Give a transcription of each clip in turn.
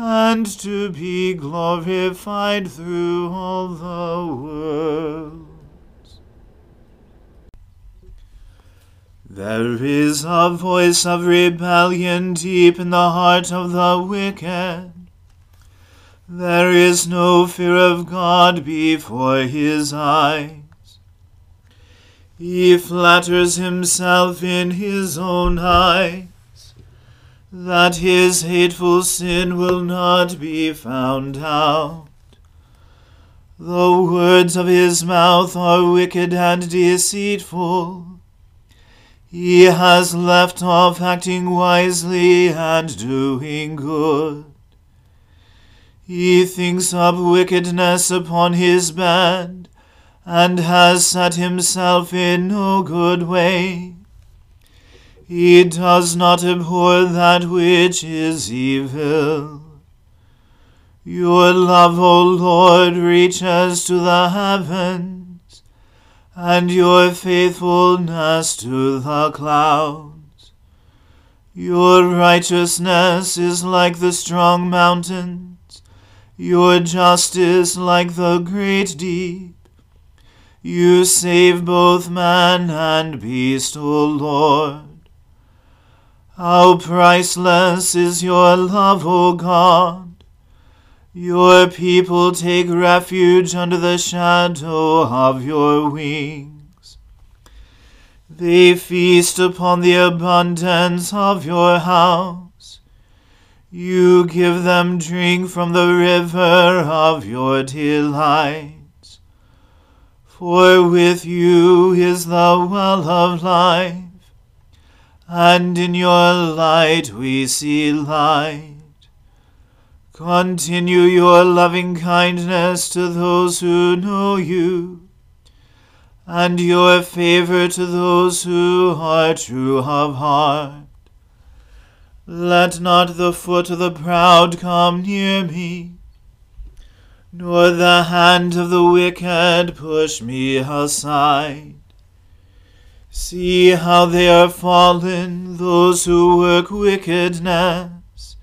and to be glorified through all the worlds. There is a voice of rebellion deep in the heart of the wicked. There is no fear of God before his eyes. He flatters himself in his own eyes that his hateful sin will not be found out. The words of his mouth are wicked and deceitful. He has left off acting wisely and doing good. He thinks up wickedness upon his bed and has set himself in no good way. He does not abhor that which is evil. Your love, O Lord, reaches to the heavens, and your faithfulness to the clouds. Your righteousness is like the strong mountains, your justice like the great deep. You save both man and beast, O Lord. How priceless is your love, O God! Your people take refuge under the shadow of your wings. They feast upon the abundance of your house. You give them drink from the river of your delights. For with you is the well of life, and in your light we see light. Continue your loving kindness to those who know you and your favor to those who are true of heart. Let not the foot of the proud come near me, nor the hand of the wicked push me aside. See how they are fallen, those who work wickedness.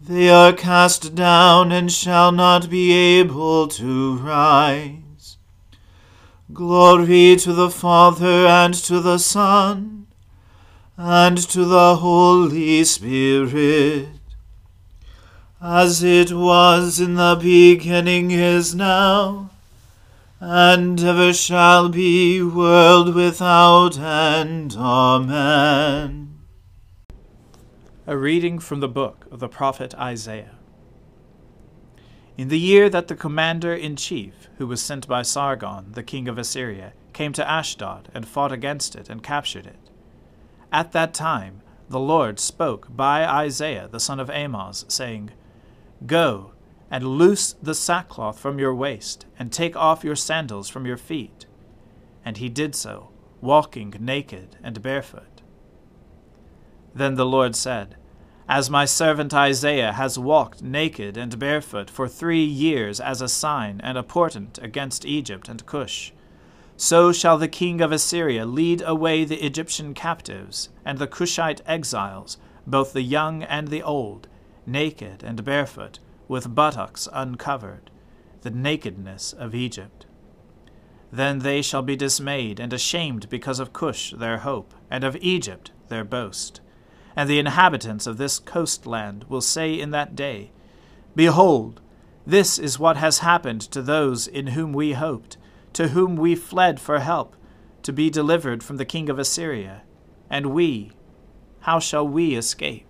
They are cast down and shall not be able to rise. Glory to the Father and to the Son and to the Holy Spirit, as it was in the beginning is now, and ever shall be, world without end. Amen. A reading from the book of the prophet Isaiah. In the year that the commander in chief, who was sent by Sargon, the king of Assyria, came to Ashdod and fought against it and captured it. At that time the Lord spoke by Isaiah the son of Amoz, saying, Go and loose the sackcloth from your waist, and take off your sandals from your feet. And he did so, walking naked and barefoot. Then the Lord said, as my servant Isaiah has walked naked and barefoot for three years as a sign and a portent against Egypt and Cush. So shall the king of Assyria lead away the Egyptian captives and the Cushite exiles, both the young and the old, naked and barefoot, with buttocks uncovered, the nakedness of Egypt. Then they shall be dismayed and ashamed because of Cush their hope, and of Egypt their boast and the inhabitants of this coastland will say in that day, Behold, this is what has happened to those in whom we hoped, to whom we fled for help, to be delivered from the king of Assyria. And we, how shall we escape?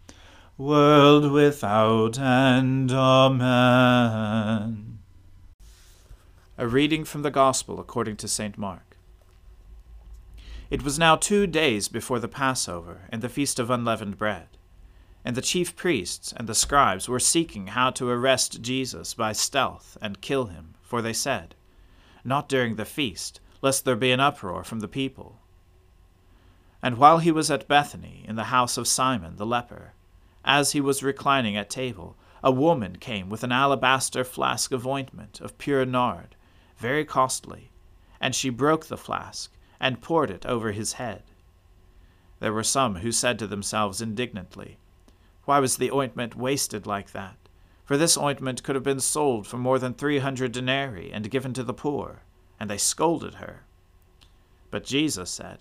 world without end. Amen. A reading from the Gospel according to St. Mark. It was now two days before the Passover and the feast of unleavened bread. And the chief priests and the scribes were seeking how to arrest Jesus by stealth and kill him, for they said, Not during the feast, lest there be an uproar from the people. And while he was at Bethany, in the house of Simon the leper, as he was reclining at table, a woman came with an alabaster flask of ointment of pure nard, very costly, and she broke the flask and poured it over his head. There were some who said to themselves indignantly, Why was the ointment wasted like that? For this ointment could have been sold for more than three hundred denarii and given to the poor. And they scolded her. But Jesus said,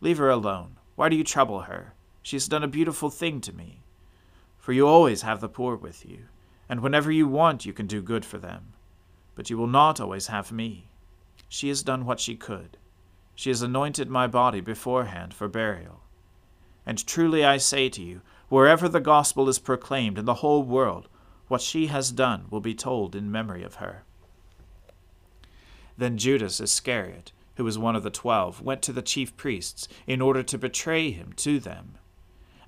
Leave her alone. Why do you trouble her? She has done a beautiful thing to me. For you always have the poor with you, and whenever you want, you can do good for them. But you will not always have me. She has done what she could. She has anointed my body beforehand for burial. And truly I say to you, wherever the gospel is proclaimed in the whole world, what she has done will be told in memory of her. Then Judas Iscariot, who was one of the twelve, went to the chief priests in order to betray him to them.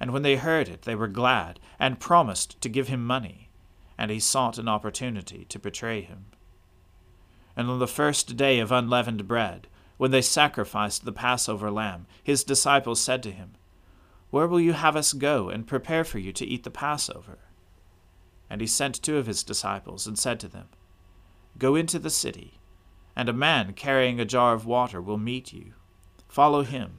And when they heard it, they were glad, and promised to give him money. And he sought an opportunity to betray him. And on the first day of unleavened bread, when they sacrificed the Passover lamb, his disciples said to him, Where will you have us go and prepare for you to eat the Passover? And he sent two of his disciples, and said to them, Go into the city and a man carrying a jar of water will meet you. Follow him,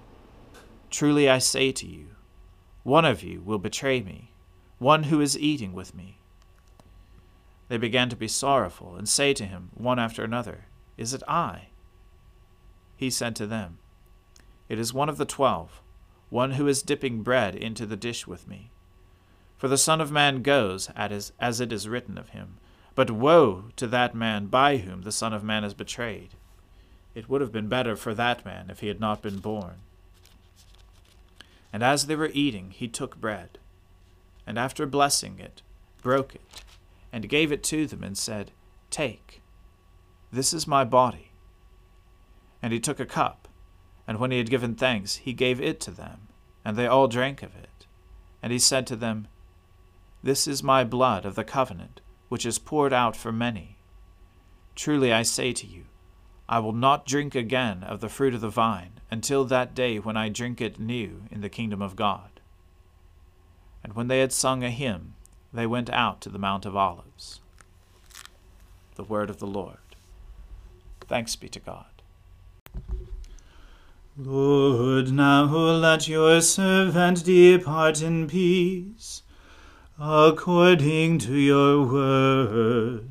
Truly I say to you, one of you will betray me, one who is eating with me. They began to be sorrowful, and say to him, one after another, Is it I? He said to them, It is one of the twelve, one who is dipping bread into the dish with me. For the Son of Man goes as it is written of him. But woe to that man by whom the Son of Man is betrayed. It would have been better for that man if he had not been born. And as they were eating, he took bread, and after blessing it, broke it, and gave it to them, and said, Take, this is my body. And he took a cup, and when he had given thanks, he gave it to them, and they all drank of it. And he said to them, This is my blood of the covenant which is poured out for many. Truly I say to you, I will not drink again of the fruit of the vine until that day when I drink it new in the kingdom of God. And when they had sung a hymn, they went out to the Mount of Olives. The word of the Lord. Thanks be to God. Lord, now let your servant depart in peace according to your word.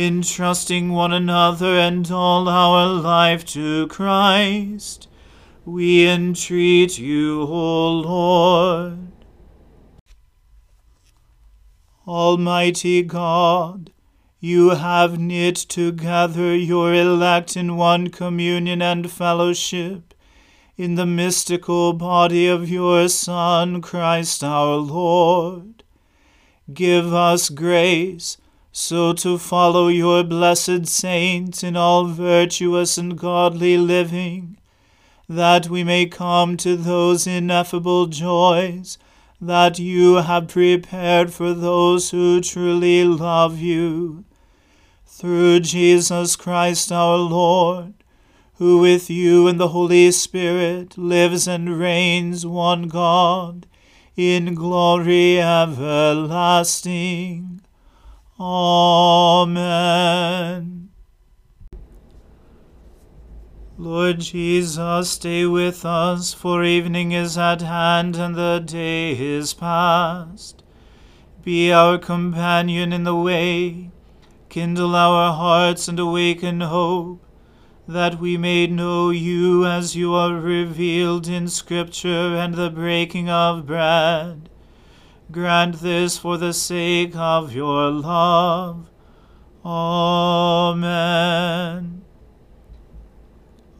entrusting one another and all our life to Christ. We entreat you, O Lord. Almighty God, you have knit together your elect in one communion and fellowship in the mystical body of your Son, Christ our Lord. Give us grace so to follow your blessed saints in all virtuous and godly living, that we may come to those ineffable joys that you have prepared for those who truly love you. Through Jesus Christ our Lord, who with you and the Holy Spirit lives and reigns one God, in glory everlasting. Amen. Lord Jesus, stay with us, for evening is at hand and the day is past. Be our companion in the way, kindle our hearts and awaken hope that we may know you as you are revealed in Scripture and the breaking of bread. Grant this for the sake of your love. Amen.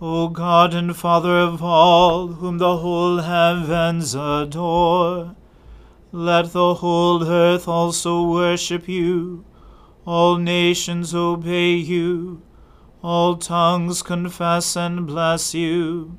O God and Father of all, whom the whole heavens adore, let the whole earth also worship you, all nations obey you all tongues confess and bless you,